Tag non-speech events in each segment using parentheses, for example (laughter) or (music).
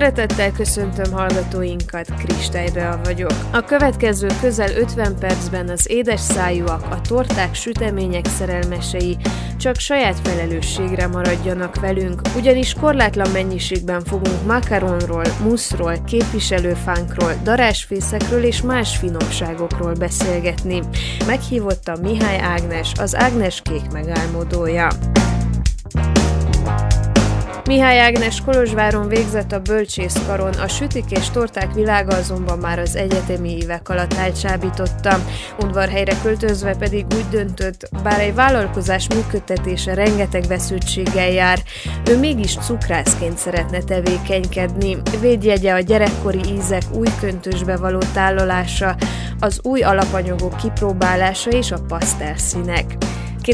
Szeretettel köszöntöm hallgatóinkat, Kristálybe vagyok. A következő közel 50 percben az édes szájúak, a torták, sütemények szerelmesei csak saját felelősségre maradjanak velünk, ugyanis korlátlan mennyiségben fogunk makaronról, muszról, képviselőfánkról, darásfészekről és más finomságokról beszélgetni. Meghívottam Mihály Ágnes, az Ágnes Kék megálmodója. Mihály Ágnes Kolozsváron végzett a bölcsészkaron, a sütik és torták világa azonban már az egyetemi évek alatt elcsábította. Udvarhelyre költözve pedig úgy döntött, bár egy vállalkozás működtetése rengeteg veszültséggel jár, ő mégis cukrászként szeretne tevékenykedni. Védjegye a gyerekkori ízek új köntösbe való tálolása, az új alapanyagok kipróbálása és a pasztelszínek.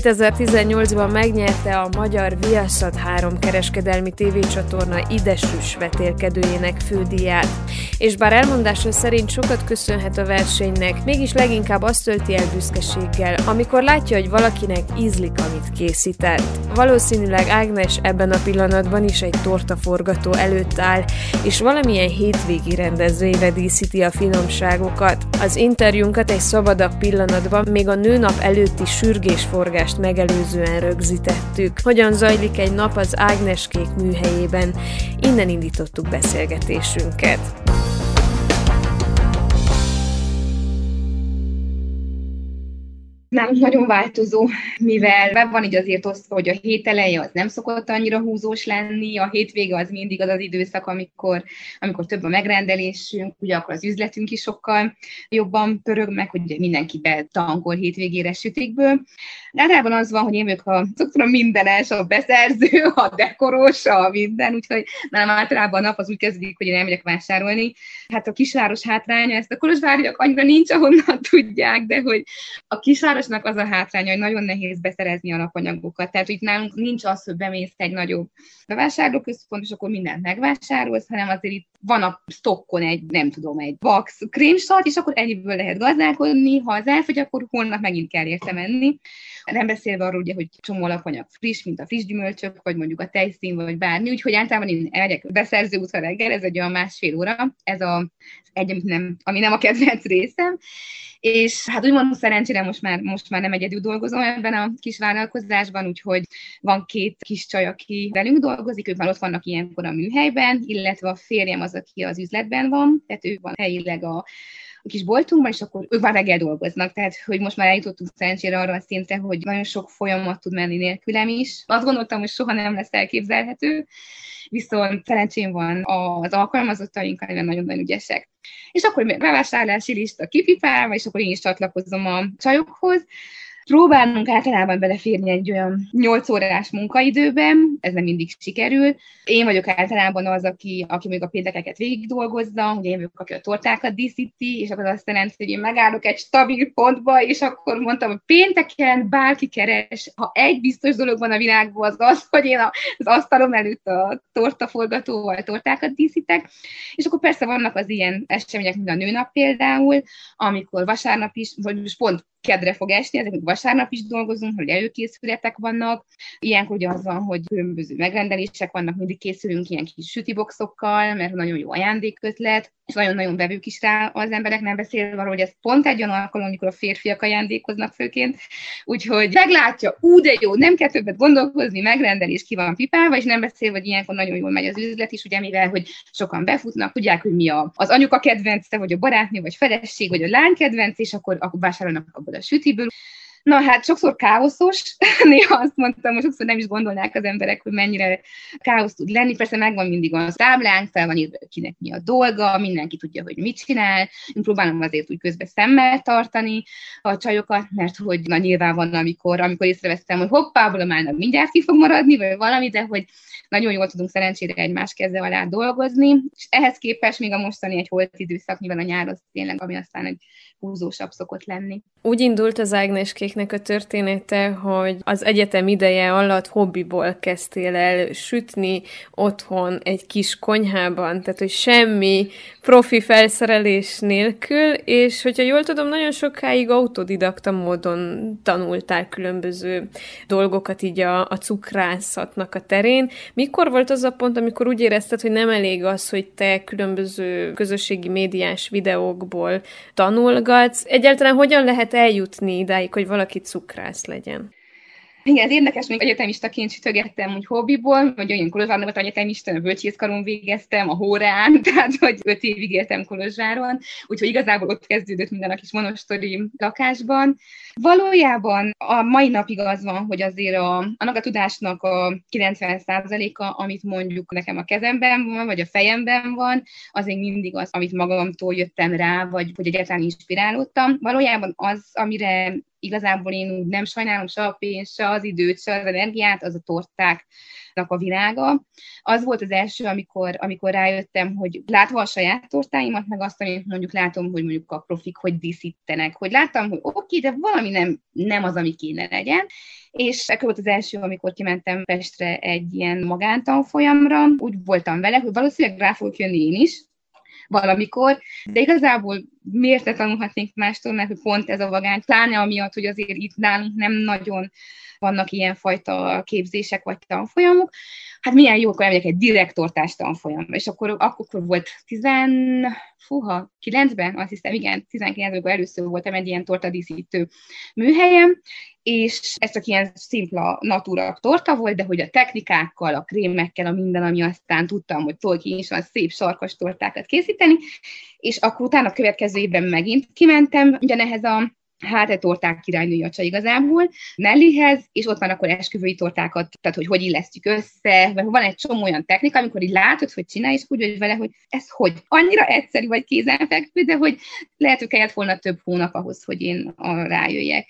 2018-ban megnyerte a Magyar Viaszat 3 kereskedelmi tévécsatorna idesűs vetélkedőjének fődíját. És bár elmondása szerint sokat köszönhet a versenynek, mégis leginkább azt tölti el büszkeséggel, amikor látja, hogy valakinek ízlik, amit készített. Valószínűleg Ágnes ebben a pillanatban is egy tortaforgató előtt áll, és valamilyen hétvégi rendezvényre díszíti a finomságokat. Az interjúnkat egy szabadabb pillanatban még a nőnap előtti sürgésforgató forgást megelőzően rögzítettük. Hogyan zajlik egy nap az Ágneskék műhelyében? Innen indítottuk beszélgetésünket. nálunk nagyon változó, mivel be van így azért osztva, hogy a hét eleje az nem szokott annyira húzós lenni, a hétvége az mindig az az időszak, amikor, amikor több a megrendelésünk, ugye akkor az üzletünk is sokkal jobban pörög meg, hogy mindenki betangol hétvégére sütikből. Általában az van, hogy én vagyok a, a mindenes, a beszerző, a dekoros, a minden, úgyhogy nálam általában a nap az úgy kezdődik, hogy én elmegyek vásárolni. Hát a kisváros hátránya, ezt a kolozsváriak annyira nincs, ahonnan tudják, de hogy a kisváros városnak az a hátránya, hogy nagyon nehéz beszerezni alapanyagokat. Tehát itt nálunk nincs az, hogy bemész egy nagyobb bevásárlóközpont, és akkor mindent megvásárolsz, hanem azért itt van a stokkon egy, nem tudom, egy box krémsalt, és akkor ennyiből lehet gazdálkodni, ha az elfogy, akkor holnap megint kell érte menni. Nem beszélve arról, ugye, hogy csomó alapanyag friss, mint a friss gyümölcsök, vagy mondjuk a tejszín, vagy bármi, úgyhogy általában én elmegyek beszerző útra reggel, ez egy olyan másfél óra, ez a egy, amit nem, ami nem a kedvenc részem, és hát úgymond szerencsére most már, most már nem egyedül dolgozom ebben a kis vállalkozásban, úgyhogy van két kis csaj, aki velünk dolgozik, ők már ott vannak ilyenkor a műhelyben, illetve a férjem az, aki az üzletben van, tehát ő van helyileg a kis boltunkban, és akkor ők már reggel dolgoznak, tehát hogy most már eljutottunk szerencsére arra a szintre, hogy nagyon sok folyamat tud menni nélkülem is. Azt gondoltam, hogy soha nem lesz elképzelhető, viszont szerencsém van az alkalmazottaink, nagyon-nagyon ügyesek. És akkor bevásárlási lista kipipálva, és akkor én is csatlakozom a csajokhoz, Próbálunk általában beleférni egy olyan 8 órás munkaidőben, ez nem mindig sikerül. Én vagyok általában az, aki, aki még a péntekeket végig dolgozza, ugye én vagyok, aki a tortákat díszíti, és akkor azt jelenti, hogy én megállok egy stabil pontba, és akkor mondtam, hogy pénteken bárki keres, ha egy biztos dolog van a világban, az az, hogy én az asztalom előtt a tortaforgatóval tortákat díszítek, és akkor persze vannak az ilyen események, mint a nőnap például, amikor vasárnap is, vagy most pont kedre fog esni, ezek vasárnap is dolgozunk, hogy előkészületek vannak. Ilyenkor ugye az van, hogy különböző megrendelések vannak, mindig készülünk ilyen kis sütiboxokkal, mert nagyon jó ajándékötlet, és nagyon-nagyon vevők is rá az emberek, nem beszélve arról, hogy ez pont egy olyan alkalom, amikor a férfiak ajándékoznak főként. Úgyhogy meglátja, ú, de jó, nem kell többet gondolkozni, megrendelés ki van pipálva, és nem beszélve, hogy ilyenkor nagyon jól megy az üzlet is, ugye mivel, hogy sokan befutnak, tudják, hogy mi a, az anyuka kedvence, vagy a barátnő, vagy feleség, vagy a lány kedvenc, és akkor, akkor vásárolnak abból a sütiből. Na hát sokszor káoszos, (laughs) néha azt mondtam, hogy sokszor nem is gondolnák az emberek, hogy mennyire káosz tud lenni. Persze megvan mindig a táblánk, fel van írva, kinek mi a dolga, mindenki tudja, hogy mit csinál. Én próbálom azért úgy közbe szemmel tartani a csajokat, mert hogy na nyilván van, amikor, amikor észrevesztem, hogy hoppából a málnak mindjárt ki fog maradni, vagy valami, de hogy nagyon jól tudunk szerencsére egymás keze alá dolgozni, és ehhez képest még a mostani egy holt időszak, mivel a nyár az tényleg, ami aztán egy húzósabb szokott lenni. Úgy indult az Ágneskék egyiknek a története, hogy az egyetem ideje alatt hobbiból kezdtél el sütni otthon egy kis konyhában, tehát hogy semmi profi felszerelés nélkül, és hogyha jól tudom, nagyon sokáig autodidakta módon tanultál különböző dolgokat így a, a cukrászatnak a terén. Mikor volt az a pont, amikor úgy érezted, hogy nem elég az, hogy te különböző közösségi médiás videókból tanulgatsz? Egyáltalán hogyan lehet eljutni idáig, hogy valaki cukrász legyen? Igen, ez érdekes, még egyetemistaként sütögettem, hogy hobbiból, vagy olyan Kolozsváron volt egyetemista, a bölcsészkaron végeztem, a Hórán, (laughs) tehát hogy öt évig éltem Kolozsváron, úgyhogy igazából ott kezdődött minden a kis monostori lakásban. Valójában a mai napig az van, hogy azért a, annak a tudásnak a 90%-a, amit mondjuk nekem a kezemben van, vagy a fejemben van, azért mindig az, amit magamtól jöttem rá, vagy hogy egyáltalán inspirálódtam. Valójában az, amire igazából én úgy nem sajnálom se a pénzt, se az időt, se az energiát, az a tortáknak a világa. Az volt az első, amikor, amikor rájöttem, hogy látva a saját tortáimat, meg azt, amit mondjuk látom, hogy mondjuk a profik hogy díszítenek, hogy láttam, hogy oké, de valami nem, nem az, ami kéne legyen. És ekkor volt az első, amikor kimentem Pestre egy ilyen magántanfolyamra, úgy voltam vele, hogy valószínűleg rá fogok jönni én is, valamikor, de igazából miért ne tanulhatnénk mástól, mert hogy pont ez a vagány, pláne amiatt, hogy azért itt nálunk nem nagyon vannak ilyenfajta képzések vagy tanfolyamok, hát milyen jó, akkor egy direktortás tanfolyamra, és akkor, akkor volt 10, fúha, 9-ben, azt hiszem, igen, 19-ben először voltam egy ilyen tortadíszítő műhelyem, és ez csak ilyen szimpla natura torta volt, de hogy a technikákkal, a krémekkel, a minden, ami aztán tudtam, hogy Tolkien is van szép sarkas tortákat készíteni, és akkor utána a következő évben megint kimentem ugyanehhez a hát egy torták királynőjacsa igazából, Nellyhez, és ott van akkor esküvői tortákat, tehát hogy hogy illesztjük össze, vagy van egy csomó olyan technika, amikor így látod, hogy csinálj, és úgy vagy vele, hogy ez hogy annyira egyszerű vagy kézenfekvő, de hogy lehet, hogy kellett volna több hónap ahhoz, hogy én rájöjjek.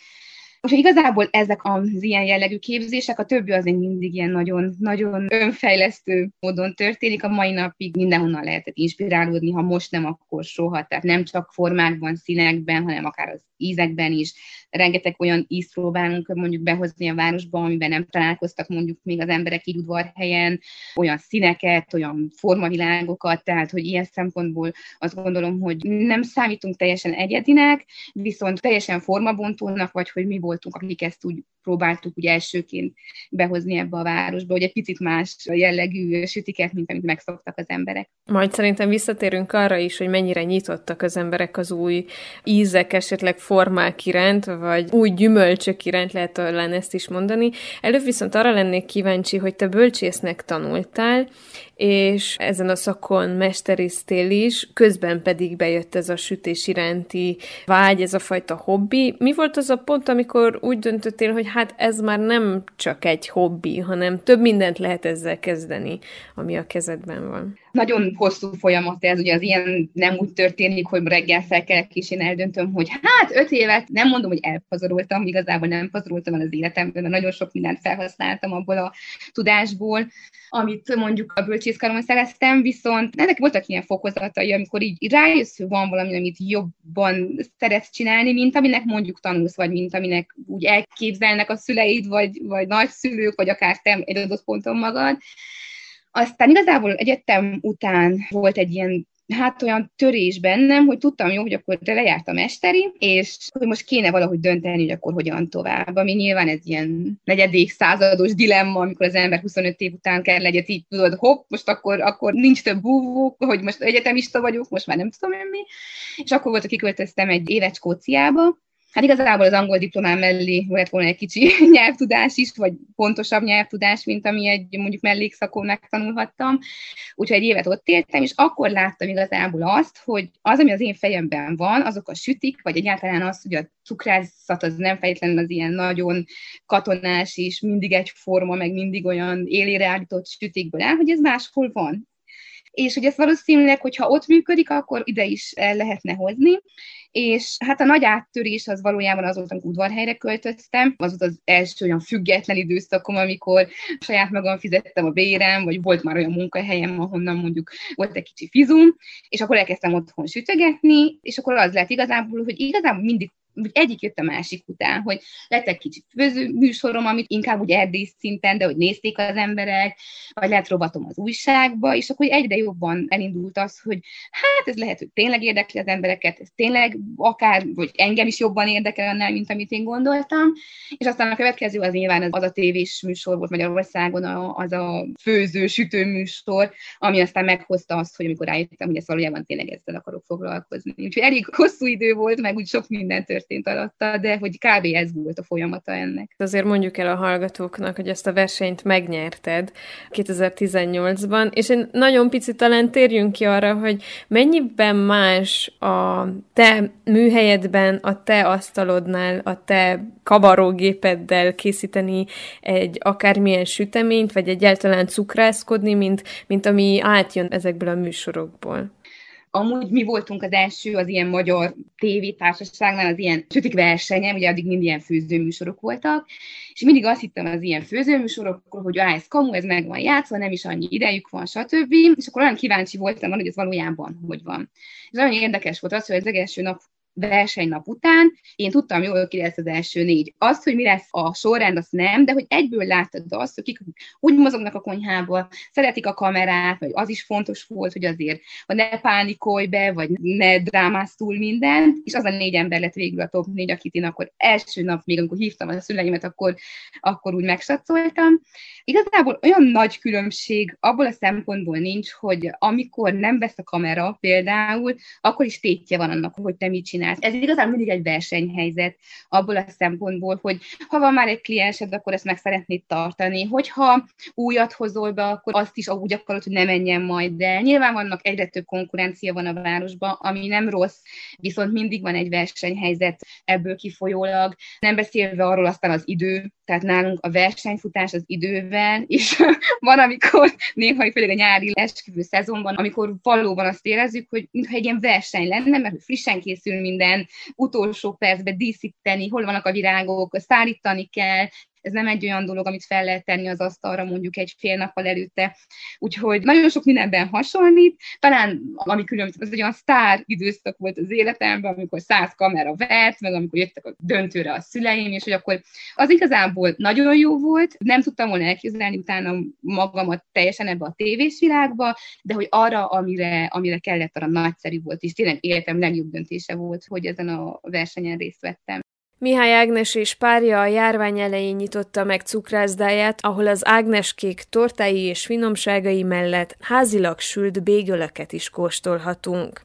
Most igazából ezek az ilyen jellegű képzések, a többi azért mindig ilyen nagyon, nagyon önfejlesztő módon történik. A mai napig mindenhonnan lehetett inspirálódni, ha most nem, akkor soha. Tehát nem csak formákban, színekben, hanem akár az ízekben is. Rengeteg olyan ízt próbálunk mondjuk behozni a városba, amiben nem találkoztak mondjuk még az emberek így udvarhelyen, olyan színeket, olyan formavilágokat, tehát hogy ilyen szempontból azt gondolom, hogy nem számítunk teljesen egyedinek, viszont teljesen formabontónak, vagy hogy mi voltunk, akik ezt úgy próbáltuk ugye elsőként behozni ebbe a városba, hogy egy picit más jellegű sütiket, mint amit megszoktak az emberek. Majd szerintem visszatérünk arra is, hogy mennyire nyitottak az emberek az új ízek, esetleg formák iránt, vagy új gyümölcsök iránt lehet talán ezt is mondani. Előbb viszont arra lennék kíváncsi, hogy te bölcsésznek tanultál, és ezen a szakon mesteriztél is, közben pedig bejött ez a sütés iránti vágy, ez a fajta hobbi. Mi volt az a pont, amikor úgy döntöttél, hogy hát ez már nem csak egy hobbi, hanem több mindent lehet ezzel kezdeni, ami a kezedben van? Nagyon hosszú folyamat ez, ugye az ilyen nem úgy történik, hogy reggel felkelek és én eldöntöm, hogy hát öt évet, nem mondom, hogy elpazaroltam, igazából nem pazaroltam el az életemben, mert nagyon sok mindent felhasználtam abból a tudásból, amit mondjuk a bölcsészkaron szereztem, viszont ennek voltak ilyen fokozatai, amikor így rájössz, hogy van valami, amit jobban szeretsz csinálni, mint aminek mondjuk tanulsz, vagy mint aminek úgy elképzelnek a szüleid, vagy, vagy nagyszülők, vagy akár te egy adott ponton magad. Aztán igazából egyetem után volt egy ilyen hát olyan törés bennem, hogy tudtam jó, hogy akkor lejárt a mesteri, és hogy most kéne valahogy dönteni, hogy akkor hogyan tovább, ami nyilván ez ilyen negyedik százados dilemma, amikor az ember 25 év után kell legyen így tudod, hopp, most akkor, akkor nincs több búvó, hogy most egyetemista vagyok, most már nem tudom én mi. És akkor volt, hogy kiköltöztem egy évet Skóciába, Hát igazából az angol diplomám mellé volt volna egy kicsi (laughs) nyelvtudás is, vagy pontosabb nyelvtudás, mint ami egy mondjuk mellékszakon megtanulhattam. Úgyhogy egy évet ott éltem, és akkor láttam igazából azt, hogy az, ami az én fejemben van, azok a sütik, vagy egyáltalán az, hogy a cukrászat az nem fejtlenül az ilyen nagyon katonás és mindig egyforma, meg mindig olyan élére állított sütikből áll, hogy ez máshol van és hogy ez valószínűleg, hogyha ott működik, akkor ide is lehetne hozni, és hát a nagy áttörés az valójában az volt, amikor udvarhelyre költöztem, az volt az első olyan független időszakom, amikor saját magam fizettem a bérem, vagy volt már olyan munkahelyem, ahonnan mondjuk volt egy kicsi fizum, és akkor elkezdtem otthon sütögetni, és akkor az lett igazából, hogy igazából mindig egyik jött a másik után, hogy lett egy kicsit műsorom, amit inkább úgy erdész szinten, de hogy nézték az emberek, vagy lett rovatom az újságba, és akkor egyre jobban elindult az, hogy hát ez lehet, hogy tényleg érdekli az embereket, ez tényleg akár, vagy engem is jobban érdekel annál, mint amit én gondoltam, és aztán a következő az nyilván az, az a tévés műsor volt Magyarországon, az a főző, sütő műsor, ami aztán meghozta azt, hogy amikor rájöttem, hogy ezt valójában tényleg ezzel akarok foglalkozni. Úgyhogy elég hosszú idő volt, meg úgy sok minden történt alatta, de hogy kb. ez volt a folyamata ennek. Azért mondjuk el a hallgatóknak, hogy ezt a versenyt megnyerted 2018-ban, és egy nagyon picit talán térjünk ki arra, hogy mennyiben más a te műhelyedben, a te asztalodnál, a te kabarógépeddel készíteni egy akármilyen süteményt, vagy egyáltalán cukrászkodni, mint, mint ami átjön ezekből a műsorokból. Amúgy mi voltunk az első az ilyen magyar tévétársaságnál, az ilyen sütik versenye, ugye addig mind ilyen főzőműsorok voltak, és mindig azt hittem az ilyen főzőműsorokról, hogy á, ez kamu, ez meg van játszva, nem is annyi idejük van, stb. És akkor olyan kíváncsi voltam, hogy ez valójában hogy van. És nagyon érdekes volt az, hogy az első nap versenynap után én tudtam jól, ki lesz az első négy. Azt, hogy mi lesz a sorrend, azt nem, de hogy egyből láttad azt, hogy kik úgy mozognak a konyhába, szeretik a kamerát, vagy az is fontos volt, hogy azért, hogy ne pánikolj be, vagy ne drámász túl mindent, és az a négy ember lett végül a top négy, akit én akkor első nap, még amikor hívtam a szüleimet, akkor, akkor úgy megsatszoltam. Igazából olyan nagy különbség abból a szempontból nincs, hogy amikor nem vesz a kamera például, akkor is tétje van annak, hogy te mit csinálsz csinálsz. Ez igazán mindig egy versenyhelyzet abból a szempontból, hogy ha van már egy kliensed, akkor ezt meg szeretnéd tartani, hogyha újat hozol be, akkor azt is úgy akarod, hogy ne menjen majd el. Nyilván vannak egyre több konkurencia van a városban, ami nem rossz, viszont mindig van egy versenyhelyzet ebből kifolyólag. Nem beszélve arról aztán az idő, tehát nálunk a versenyfutás az idővel, és (laughs) van, amikor néha, főleg a nyári esküvő szezonban, amikor valóban azt érezzük, hogy mintha egy ilyen verseny lenne, mert frissen készül minden, utolsó percben díszíteni, hol vannak a virágok, szállítani kell, ez nem egy olyan dolog, amit fel lehet tenni az asztalra mondjuk egy fél nappal előtte. Úgyhogy nagyon sok mindenben hasonlít. Talán ami különböző, az egy olyan sztár időszak volt az életemben, amikor száz kamera vett, meg amikor jöttek a döntőre a szüleim, és hogy akkor az igazából nagyon jó volt. Nem tudtam volna elképzelni utána magamat teljesen ebbe a tévésvilágba, de hogy arra, amire, amire kellett, arra nagyszerű volt, és tényleg életem legjobb döntése volt, hogy ezen a versenyen részt vettem. Mihály Ágnes és párja a járvány elején nyitotta meg cukrászdáját, ahol az Ágneskék tortái és finomságai mellett házilag sült bégölöket is kóstolhatunk.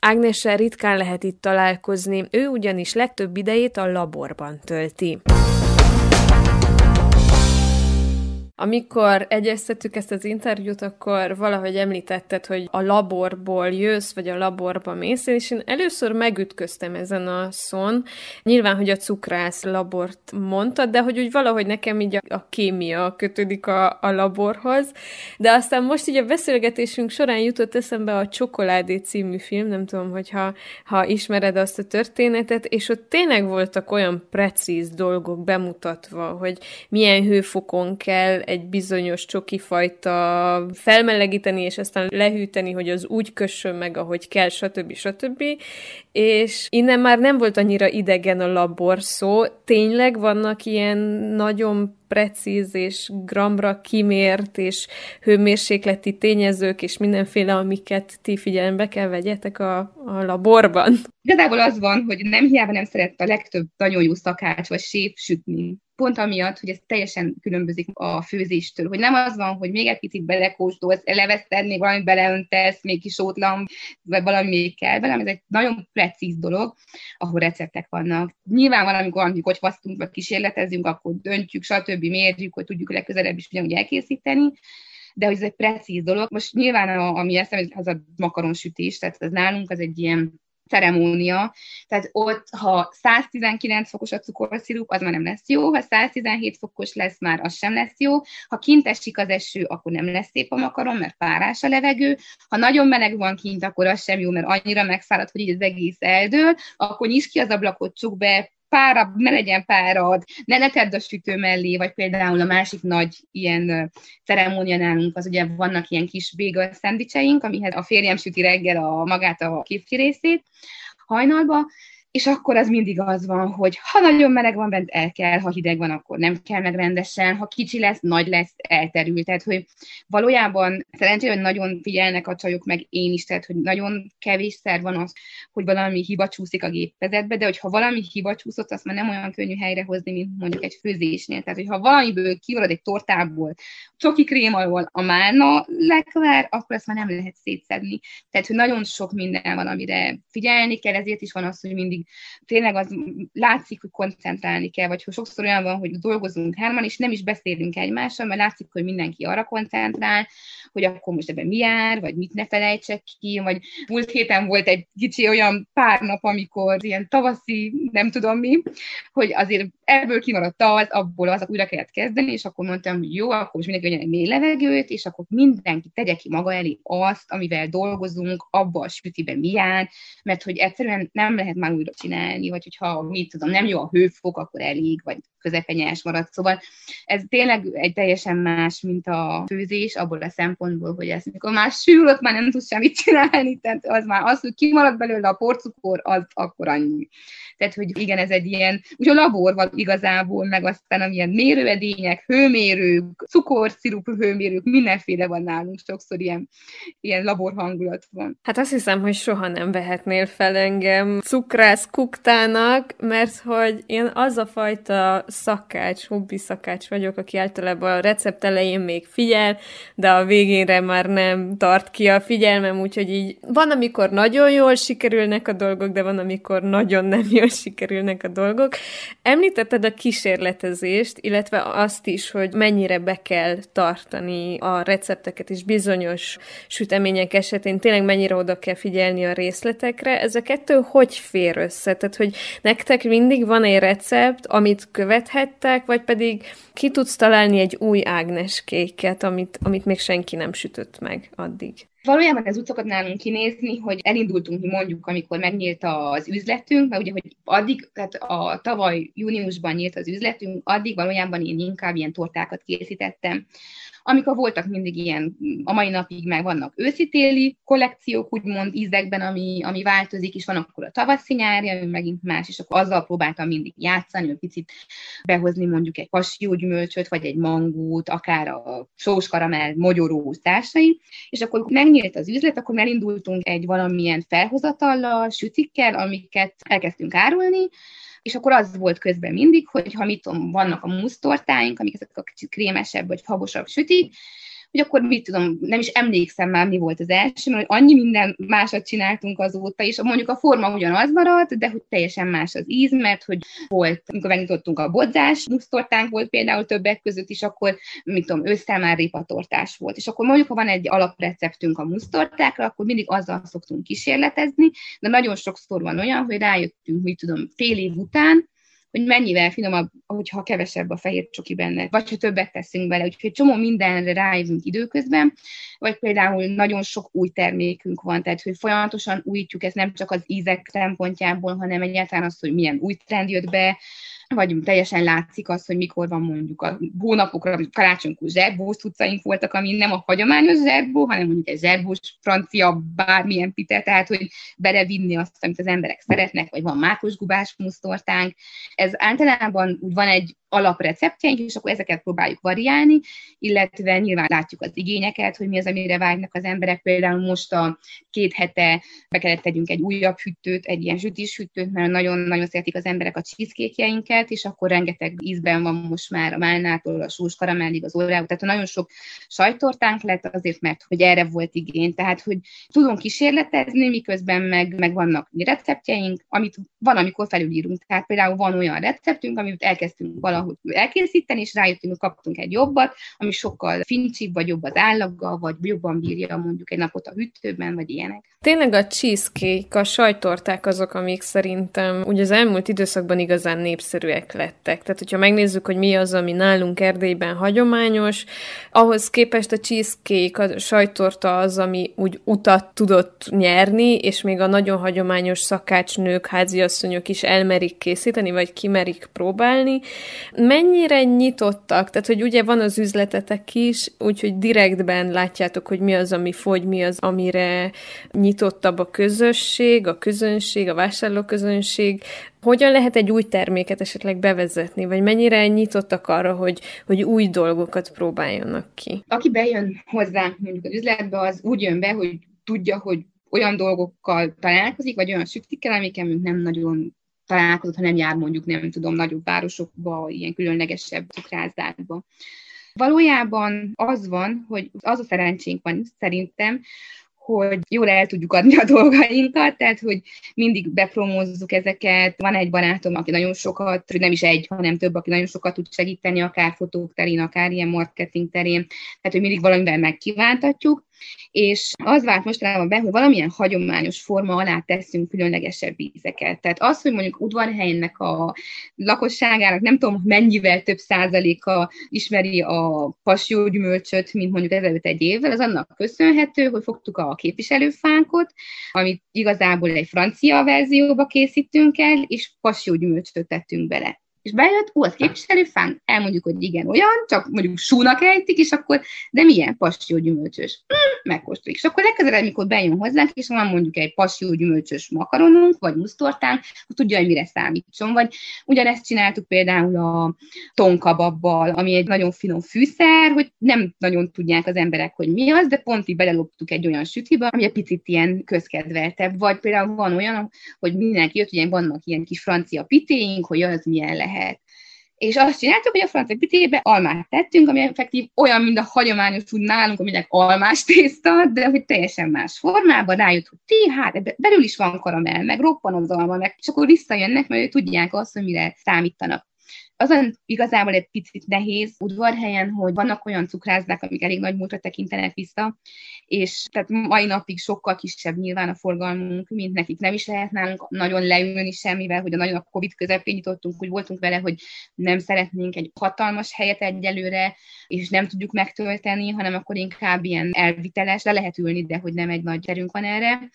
Ágnessel ritkán lehet itt találkozni, ő ugyanis legtöbb idejét a laborban tölti. Amikor egyeztettük ezt az interjút, akkor valahogy említetted, hogy a laborból jössz, vagy a laborba mész, és én először megütköztem ezen a szon. Nyilván, hogy a cukrász labort mondtad, de hogy úgy valahogy nekem így a kémia kötődik a, a laborhoz. De aztán most így a beszélgetésünk során jutott eszembe a Csokoládé című film, nem tudom, hogyha ha ismered azt a történetet, és ott tényleg voltak olyan precíz dolgok bemutatva, hogy milyen hőfokon kell egy bizonyos csokifajta felmelegíteni, és aztán lehűteni, hogy az úgy kössön meg, ahogy kell, stb. stb. És innen már nem volt annyira idegen a labor szó. Tényleg vannak ilyen nagyon precíz és gramra kimért és hőmérsékleti tényezők és mindenféle, amiket ti figyelembe kell vegyetek a, a laborban. Igazából az van, hogy nem hiába nem szeret a legtöbb nagyon jó szakács vagy séf sütni pont amiatt, hogy ez teljesen különbözik a főzéstől, hogy nem az van, hogy még egy picit belekóstolsz, eleveszted, még valamit beleöntesz, még kis ótlan, vagy valami még kell velem, ez egy nagyon precíz dolog, ahol receptek vannak. Nyilván van, amikor, amikor fasztunk, vagy kísérletezünk, akkor döntjük, stb. mérjük, hogy tudjuk legközelebb is ugyanúgy elkészíteni, de hogy ez egy precíz dolog. Most nyilván, a, ami eszem, az a makaronsütés, tehát az nálunk az egy ilyen ceremónia, tehát ott, ha 119 fokos a cukorszirup, az már nem lesz jó, ha 117 fokos lesz, már az sem lesz jó, ha kint esik az eső, akkor nem lesz szép a makaron, mert párás a levegő, ha nagyon meleg van kint, akkor az sem jó, mert annyira megszárad, hogy így az egész eldől, akkor nyisd ki az ablakot, csuk be, pára, ne legyen párad, ne, ne tedd a sütő mellé, vagy például a másik nagy ilyen ceremónia nálunk, az ugye vannak ilyen kis bagel szendvicseink, amihez a férjem süti reggel a magát a kifki részét hajnalba, és akkor az mindig az van, hogy ha nagyon meleg van bent, el kell, ha hideg van, akkor nem kell meg rendesen, ha kicsi lesz, nagy lesz, elterül. Tehát, hogy valójában szerencsére, hogy nagyon figyelnek a csajok, meg én is, tehát, hogy nagyon kevésszer van az, hogy valami hiba csúszik a gépezetbe, de hogyha valami hiba csúszott, azt már nem olyan könnyű helyrehozni, mint mondjuk egy főzésnél. Tehát, hogyha valamiből kimarad egy tortából, csoki krém alól a málna lekver, akkor ezt már nem lehet szétszedni. Tehát, hogy nagyon sok minden van, amire figyelni kell, ezért is van az, hogy mindig tényleg az látszik, hogy koncentrálni kell, vagy hogy sokszor olyan van, hogy dolgozunk hárman, és nem is beszélünk egymással, mert látszik, hogy mindenki arra koncentrál, hogy akkor most ebben mi jár, vagy mit ne felejtsek ki, vagy múlt héten volt egy kicsi olyan pár nap, amikor ilyen tavaszi, nem tudom mi, hogy azért ebből kimaradt az, abból az, újra kellett kezdeni, és akkor mondtam, hogy jó, akkor most mindenki egy mély levegőt, és akkor mindenki tegye ki maga elé azt, amivel dolgozunk, abba a sütiben mi jár, mert hogy egyszerűen nem lehet már újra csinálni, vagy hogyha, mit tudom, nem jó a hőfok, akkor elég, vagy közepenyes marad. Szóval ez tényleg egy teljesen más, mint a főzés, abból a szempontból, hogy ez mikor már sül, ott már nem tudsz semmit csinálni, tehát az már az, hogy kimarad belőle a porcukor, az akkor annyi. Tehát, hogy igen, ez egy ilyen, úgy a labor van igazából, meg aztán amilyen mérőedények, hőmérők, cukorszirup hőmérők, mindenféle van nálunk, sokszor ilyen, ilyen labor hangulat van. Hát azt hiszem, hogy soha nem vehetnél fel engem cukrász kuktának, mert hogy én az a fajta szakács, hobbi szakács vagyok, aki általában a recept elején még figyel, de a végénre már nem tart ki a figyelmem, úgyhogy így van, amikor nagyon jól sikerülnek a dolgok, de van, amikor nagyon nem jól sikerülnek a dolgok. Említetted a kísérletezést, illetve azt is, hogy mennyire be kell tartani a recepteket, és bizonyos sütemények esetén tényleg mennyire oda kell figyelni a részletekre. Ez a kettő hogy fér össze? Tehát, hogy nektek mindig van egy recept, amit követhettek, vagy pedig ki tudsz találni egy új Ágnes kéket, amit, amit még senki nem sütött meg addig? Valójában ez úgy szokott nálunk kinézni, hogy elindultunk mondjuk, amikor megnyílt az üzletünk, mert ugye, hogy addig, tehát a tavaly júniusban nyílt az üzletünk, addig valójában én inkább ilyen tortákat készítettem amikor voltak mindig ilyen, a mai napig meg vannak őszi-téli kollekciók, úgymond ízekben, ami, ami változik, és van akkor a tavaszi nyári, ami megint más, és akkor azzal próbáltam mindig játszani, hogy picit behozni mondjuk egy gyümölcsöt, vagy egy mangót, akár a sós karamell, mogyoró társai, és akkor megnyílt az üzlet, akkor elindultunk egy valamilyen felhozatallal, sütikkel, amiket elkezdtünk árulni, és akkor az volt közben mindig, hogy ha mit tudom, vannak a musztortáink, amik ezek a kicsit krémesebb vagy fagosabb sütik, hogy akkor mit tudom, nem is emlékszem már, mi volt az első, mert annyi minden másat csináltunk azóta, és mondjuk a forma ugyanaz maradt, de hogy teljesen más az íz, mert hogy volt, amikor megnyitottunk a bodzás, musztortánk volt például többek között is, akkor, mit tudom, ősszel már répatortás volt. És akkor mondjuk, ha van egy alapreceptünk a musztortákra, akkor mindig azzal szoktunk kísérletezni, de nagyon sokszor van olyan, hogy rájöttünk, mit tudom, fél év után, hogy mennyivel finomabb, hogyha kevesebb a fehér csoki benne, vagy ha többet teszünk bele. Úgyhogy csomó mindenre rájövünk időközben, vagy például nagyon sok új termékünk van, tehát hogy folyamatosan újítjuk ezt nem csak az ízek szempontjából, hanem egyáltalán az, hogy milyen új trend jött be, vagy teljesen látszik az, hogy mikor van mondjuk a hónapokra, karácsonykor zserbós utcaink voltak, ami nem a hagyományos zserbó, hanem mondjuk egy zserbós francia bármilyen pite, tehát hogy belevinni azt, amit az emberek szeretnek, vagy van mákosgubás musztortánk. Ez általában úgy van egy alapreceptjeink, és akkor ezeket próbáljuk variálni, illetve nyilván látjuk az igényeket, hogy mi az, amire vágynak az emberek. Például most a két hete be kellett tegyünk egy újabb hűtőt, egy ilyen zsütis hűtőt, mert nagyon-nagyon szeretik az emberek a cheesecake és akkor rengeteg ízben van most már a málnától, a sós karamellig, az óráú, tehát nagyon sok sajtortánk lett azért, mert hogy erre volt igény. Tehát, hogy tudunk kísérletezni, miközben meg, meg vannak receptjeink, amit van, amikor felülírunk. Tehát például van olyan receptünk, amit elkezdtünk valahogy elkészíteni, és rájöttünk, hogy kaptunk egy jobbat, ami sokkal fincsibb, vagy jobb az állaga, vagy jobban bírja mondjuk egy napot a hűtőben, vagy ilyenek. Tényleg a cheesecake, a sajtorták azok, amik szerintem ugye az elmúlt időszakban igazán népszerűek népszerűek lettek. Tehát, hogyha megnézzük, hogy mi az, ami nálunk Erdélyben hagyományos, ahhoz képest a cheesecake, a sajtorta az, ami úgy utat tudott nyerni, és még a nagyon hagyományos szakácsnők, háziasszonyok is elmerik készíteni, vagy kimerik próbálni. Mennyire nyitottak? Tehát, hogy ugye van az üzletetek is, úgyhogy direktben látjátok, hogy mi az, ami fogy, mi az, amire nyitottabb a közösség, a közönség, a vásárlóközönség. Hogyan lehet egy új terméket esetleg bevezetni, vagy mennyire nyitottak arra, hogy, hogy új dolgokat próbáljanak ki? Aki bejön hozzánk mondjuk az üzletbe, az úgy jön be, hogy tudja, hogy olyan dolgokkal találkozik, vagy olyan sütikkel, amikkel nem nagyon találkozott, ha nem jár mondjuk, nem tudom, nagyobb városokba, ilyen különlegesebb cukrászdákba. Valójában az van, hogy az a szerencsénk van szerintem, hogy jól el tudjuk adni a dolgainkat, tehát hogy mindig bepromózzuk ezeket. Van egy barátom, aki nagyon sokat, nem is egy, hanem több, aki nagyon sokat tud segíteni, akár fotók terén, akár ilyen marketing terén, tehát hogy mindig valamivel megkívántatjuk, és az vált mostanában be, hogy valamilyen hagyományos forma alá teszünk különlegesebb vízeket. Tehát az, hogy mondjuk udvarhelynek a lakosságának nem tudom mennyivel több százaléka ismeri a pasjógyümölcsöt, mint mondjuk ezelőtt egy évvel, az annak köszönhető, hogy fogtuk a képviselőfánkot, amit igazából egy francia verzióba készítünk el, és pasjógyümölcsöt tettünk bele és bejött, ó, az képviselőfán, elmondjuk, hogy igen, olyan, csak mondjuk súnak ejtik, és akkor, de milyen passió gyümölcsös? Hm, megkóstoljuk. És akkor legközelebb, amikor bejön hozzánk, és van mondjuk egy passió gyümölcsös makaronunk, vagy musztortán, akkor tudja, hogy mire számítson. Vagy ugyanezt csináltuk például a tonkababbal, ami egy nagyon finom fűszer, hogy nem nagyon tudják az emberek, hogy mi az, de pont így beleloptuk egy olyan sütibe, ami egy picit ilyen közkedveltebb. Vagy például van olyan, hogy mindenki jött, ugye vannak ilyen kis francia pitéink, hogy az milyen lehet lehet. És azt csináltuk, hogy a francia pitébe almát tettünk, ami effektív olyan, mint a hagyományos úgy nálunk, aminek almás tészta, de hogy teljesen más formában rájött, hogy ti, hát belül is van karamell, meg roppan az alma, meg, és akkor visszajönnek, mert tudják azt, hogy mire számítanak. Azon igazából egy picit nehéz udvarhelyen, hogy vannak olyan cukrászdák, amik elég nagy múltra tekintenek vissza, és tehát mai napig sokkal kisebb nyilván a forgalmunk, mint nekik nem is lehet nálunk nagyon leülni semmivel, hogy a nagyon a Covid közepén nyitottunk, úgy voltunk vele, hogy nem szeretnénk egy hatalmas helyet egyelőre, és nem tudjuk megtölteni, hanem akkor inkább ilyen elviteles, de lehet ülni, de hogy nem egy nagy terünk van erre.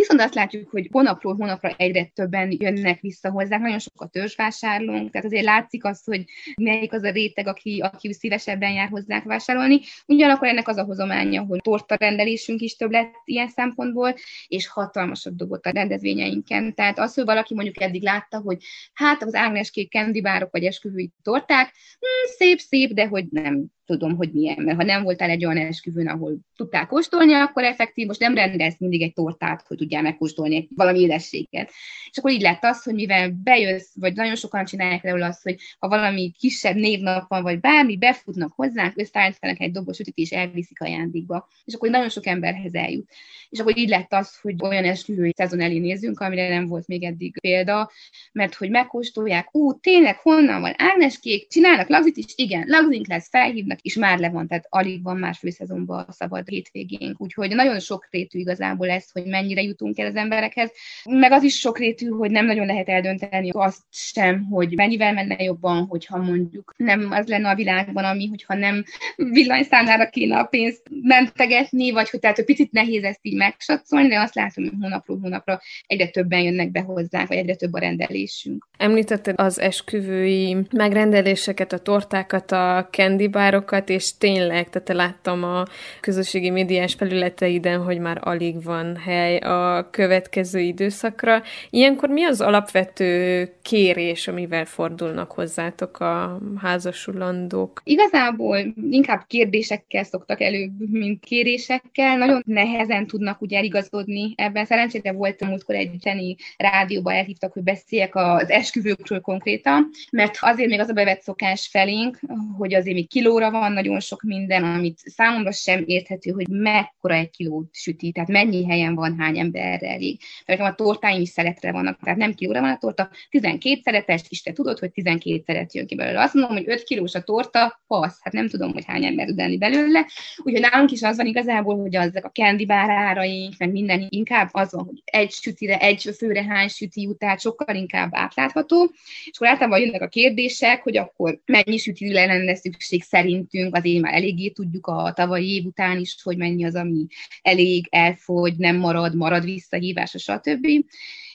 Viszont azt látjuk, hogy hónapról hónapra egyre többen jönnek vissza hozzánk, nagyon sokat törzsvásárlunk, tehát azért látszik az, hogy melyik az a réteg, aki, aki szívesebben jár hozzánk vásárolni. Ugyanakkor ennek az a hozománya, hogy torta rendelésünk is több lett ilyen szempontból, és hatalmasat dobott a rendezvényeinken. Tehát az, hogy valaki mondjuk eddig látta, hogy hát az ágneskék, kendibárok vagy esküvői torták, hm, szép-szép, de hogy nem tudom, hogy milyen, mert ha nem voltál egy olyan esküvőn, ahol tudtál kóstolni, akkor effektív most nem rendelsz mindig egy tortát, hogy tudjál megkóstolni valami édességet. És akkor így lett az, hogy mivel bejössz, vagy nagyon sokan csinálják róla azt, hogy ha valami kisebb névnap van, vagy bármi, befutnak hozzánk, összeállítanak egy dobos ütit, és elviszik ajándékba. És akkor nagyon sok emberhez eljut. És akkor így lett az, hogy olyan esküvői szezon elé nézünk, amire nem volt még eddig példa, mert hogy megkóstolják, ú, tényleg honnan van Ágneskék, csinálnak lagzit is, igen, lagzink lesz, felhívnak, és már le van, tehát alig van már főszezonban a szabad hétvégén. Úgyhogy nagyon sok rétű igazából lesz, hogy mennyire jutunk el az emberekhez. Meg az is sok rétű, hogy nem nagyon lehet eldönteni azt sem, hogy mennyivel menne jobban, hogyha mondjuk nem az lenne a világban, ami, hogyha nem villanyszámlára kéne a pénzt mentegetni, vagy hogy tehát hogy picit nehéz ezt így megsatszolni, de azt látom, hogy hónapról hónapra egyre többen jönnek be hozzánk, vagy egyre több a rendelésünk. Említetted az esküvői megrendeléseket, a tortákat, a kendibárok, dolgokat, és tényleg, tehát láttam a közösségi médiás felületeiden, hogy már alig van hely a következő időszakra. Ilyenkor mi az alapvető kérés, amivel fordulnak hozzátok a házasulandók? Igazából inkább kérdésekkel szoktak előbb, mint kérésekkel. Nagyon nehezen tudnak ugye eligazodni ebben. Szerencsére volt múltkor egy zseni rádióba elhívtak, hogy beszéljek az esküvőkről konkrétan, mert azért még az a bevett szokás felénk, hogy azért még kilóra van, nagyon sok minden, amit számomra sem érthető, hogy mekkora egy kiló süti, tehát mennyi helyen van, hány emberre elég. Mert a tortáim is szeletre vannak, tehát nem kilóra van a torta, 12 szeretes, és te tudod, hogy 12 szeret jön ki belőle. Azt mondom, hogy 5 kilós a torta, passz, hát nem tudom, hogy hány ember tud enni belőle. Úgyhogy nálunk is az van igazából, hogy azok a candy bár áraink, meg minden inkább az van, hogy egy sütire, egy főre hány süti tehát sokkal inkább átlátható. És akkor általában jönnek a kérdések, hogy akkor mennyi sütire lenne szükség szerintünk, azért már eléggé tudjuk a tavalyi év után is, hogy mennyi az, ami elég, elfogy, nem marad, marad visszahívása, stb.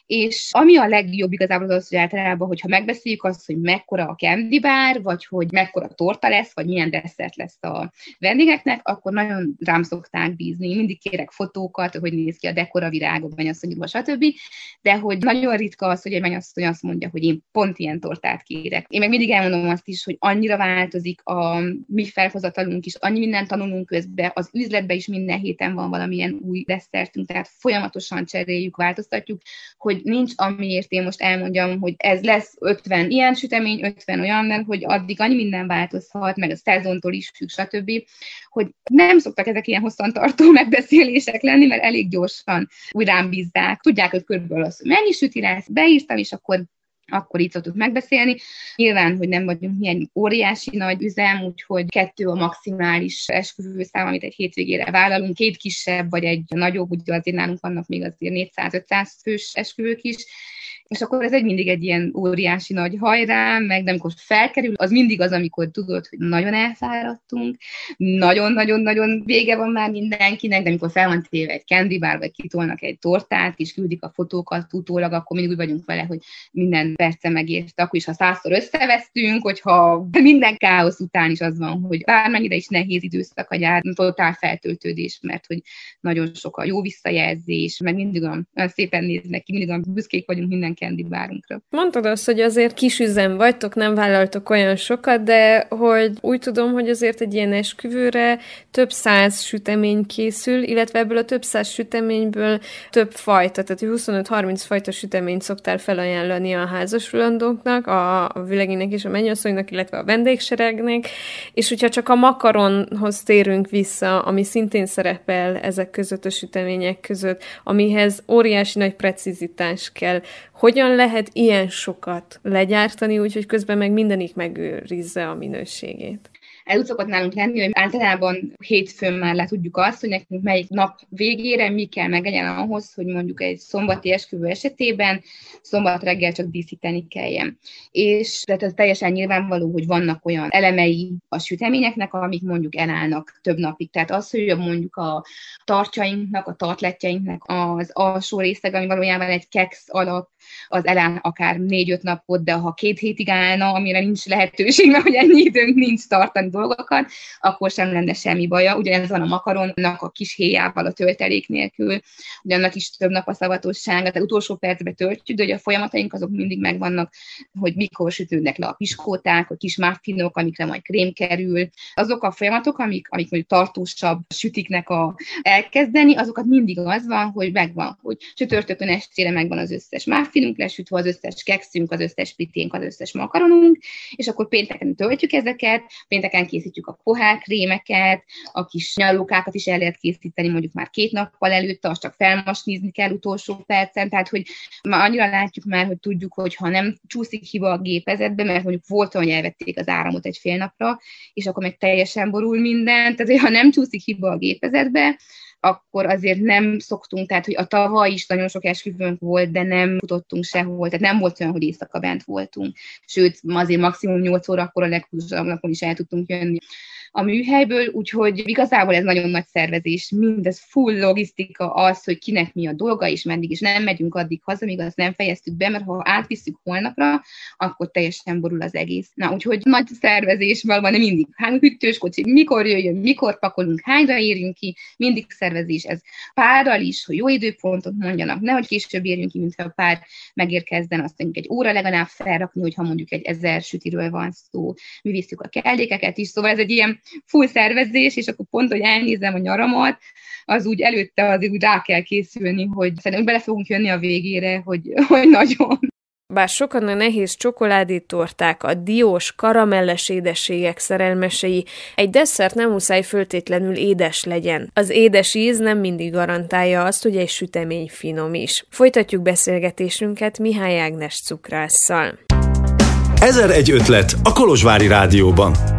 És ami a legjobb igazából az, hogy általában, hogyha megbeszéljük azt, hogy mekkora a candy bar, vagy hogy mekkora torta lesz, vagy milyen desszert lesz a vendégeknek, akkor nagyon rám szokták bízni. Mindig kérek fotókat, hogy néz ki a dekora virágok, mennyasszonyúban, stb. De hogy nagyon ritka az, hogy egy mennyasszony azt mondja, hogy én pont ilyen tortát kérek. Én meg mindig elmondom azt is, hogy annyira változik a mi felhozatalunk is, annyi mindent tanulunk közben, az üzletben is minden héten van valamilyen új desszertünk, tehát folyamatosan cseréljük, változtatjuk, hogy hogy nincs, amiért én most elmondjam, hogy ez lesz 50 ilyen sütemény, 50 olyan, mert hogy addig annyi minden változhat, meg a szezontól is függ, stb., hogy nem szoktak ezek ilyen hosszantartó (laughs) megbeszélések lenni, mert elég gyorsan úgy rám bízzák. Tudják, hogy körülbelül az, mennyi süti lesz, beírtam, és akkor akkor így szoktuk megbeszélni. Nyilván, hogy nem vagyunk ilyen óriási nagy üzem, úgyhogy kettő a maximális esküvőszám, amit egy hétvégére vállalunk, két kisebb vagy egy nagyobb, ugye azért nálunk vannak még azért 400-500 fős esküvők is, és akkor ez egy mindig egy ilyen óriási nagy hajrá, meg de amikor felkerül, az mindig az, amikor tudod, hogy nagyon elfáradtunk, nagyon-nagyon-nagyon vége van már mindenkinek, de amikor fel van téve egy candy bar, vagy kitolnak egy tortát, és küldik a fotókat utólag, akkor mindig úgy vagyunk vele, hogy minden perce megérte, akkor is, ha százszor összevesztünk, hogyha minden káosz után is az van, hogy bármennyire is nehéz időszak a gyár, totál feltöltődés, mert hogy nagyon sok a jó visszajelzés, meg mindig olyan, olyan szépen néznek ki, mindig olyan büszkék vagyunk minden candy bárunkra. Mondtad azt, hogy azért kis üzem vagytok, nem vállaltok olyan sokat, de hogy úgy tudom, hogy azért egy ilyen esküvőre több száz sütemény készül, illetve ebből a több száz süteményből több fajta, tehát 25-30 fajta süteményt szoktál felajánlani a házasulandóknak, a, a vileginek és a mennyasszonynak, illetve a vendégseregnek, és hogyha csak a makaronhoz térünk vissza, ami szintén szerepel ezek között a sütemények között, amihez óriási nagy precizitás kell, hogyan lehet ilyen sokat legyártani, úgyhogy közben meg mindenik megőrizze a minőségét? Ez szokott nálunk lenni, hogy általában hétfőn már le tudjuk azt, hogy nekünk melyik nap végére mi kell meglegyen ahhoz, hogy mondjuk egy szombati esküvő esetében szombat reggel csak díszíteni kelljen. És tehát ez teljesen nyilvánvaló, hogy vannak olyan elemei a süteményeknek, amik mondjuk elállnak több napig. Tehát az, hogy mondjuk a tartsainknak, a tartletjeinknek az alsó részeg, ami valójában egy keks alap, az eláll akár négy-öt napot, de ha két hétig állna, amire nincs lehetőség, mert hogy ennyi időnk nincs tartani dolgokat, akkor sem lenne semmi baja. Ugyanez van a makaronnak a kis héjával, a töltelék nélkül, ugyannak is több nap a szavatossága, tehát utolsó percbe töltjük, de hogy a folyamataink azok mindig megvannak, hogy mikor sütődnek le a piskóták, a kis muffinok, amikre majd krém kerül. Azok a folyamatok, amik, amik mondjuk tartósabb sütiknek a elkezdeni, azokat mindig az van, hogy megvan, hogy csütörtökön estére megvan az összes muffinunk lesütve, az összes kekszünk, az összes piténk, az összes makaronunk, és akkor pénteken töltjük ezeket, pénteken készítjük a pohárkrémeket, a kis nyalókákat is el lehet készíteni mondjuk már két nappal előtte, azt csak felmasnízni kell utolsó percen, tehát hogy már annyira látjuk már, hogy tudjuk, hogy ha nem csúszik hiba a gépezetbe, mert mondjuk volt, hogy elvették az áramot egy fél napra, és akkor meg teljesen borul minden, tehát ha nem csúszik hiba a gépezetbe, akkor azért nem szoktunk, tehát hogy a tavaly is nagyon sok esküvőnk volt, de nem futottunk sehol, tehát nem volt olyan, hogy éjszaka bent voltunk. Sőt, azért maximum 8 óra akkor a leghúzabb napon is el tudtunk jönni a műhelyből, úgyhogy igazából ez nagyon nagy szervezés, mindez full logisztika az, hogy kinek mi a dolga, és meddig is nem megyünk addig haza, míg azt nem fejeztük be, mert ha átvisszük holnapra, akkor teljesen borul az egész. Na, úgyhogy nagy szervezésvel van, mindig hány hűtős kocsi, mikor jöjjön, mikor pakolunk, hányra érjünk ki, mindig szervezés. Ez párral is, hogy jó időpontot mondjanak, nehogy később érjünk ki, mintha a pár megérkezzen, azt mondjuk egy óra legalább felrakni, hogyha mondjuk egy ezer sütiről van szó, mi visszük a kellékeket is, szóval ez egy ilyen full szervezés, és akkor pont, hogy elnézem a nyaramat, az úgy előtte azért úgy rá kell készülni, hogy szerintem bele fogunk jönni a végére, hogy, (laughs) hogy nagyon Bár sokan a nehéz torták, a diós, karamelles édességek szerelmesei, egy desszert nem muszáj föltétlenül édes legyen. Az édes íz nem mindig garantálja azt, hogy egy sütemény finom is. Folytatjuk beszélgetésünket Mihály Ágnes cukrásszal. Ezer egy ötlet a Kolozsvári Rádióban.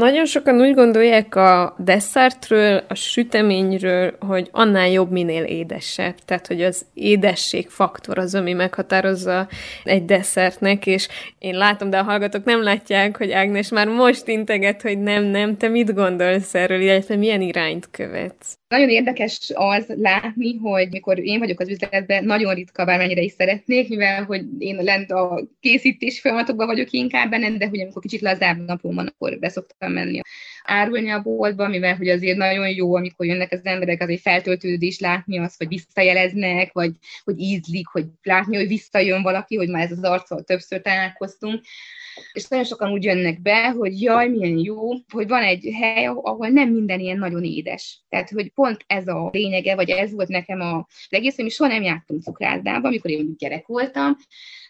Nagyon sokan úgy gondolják a desszertről, a süteményről, hogy annál jobb, minél édesebb. Tehát, hogy az édesség faktor az, ami meghatározza egy desszertnek, és én látom, de a hallgatók nem látják, hogy Ágnes már most integet, hogy nem, nem, te mit gondolsz erről, illetve milyen irányt követsz? Nagyon érdekes az látni, hogy mikor én vagyok az üzletben, nagyon ritka, bármennyire is szeretnék, mivel hogy én lent a készítés folyamatokban vagyok inkább benne, de hogy amikor kicsit lazább napom van, akkor beszoktam menni árulni a boltba, mivel hogy azért nagyon jó, amikor jönnek az emberek, az egy feltöltődés látni azt, hogy visszajeleznek, vagy hogy ízlik, hogy látni, hogy visszajön valaki, hogy már ez az arccal többször találkoztunk és nagyon sokan úgy jönnek be, hogy jaj, milyen jó, hogy van egy hely, ahol nem minden ilyen nagyon édes. Tehát, hogy pont ez a lényege, vagy ez volt nekem a egész, hogy mi soha nem jártunk cukrászdába, amikor én gyerek voltam,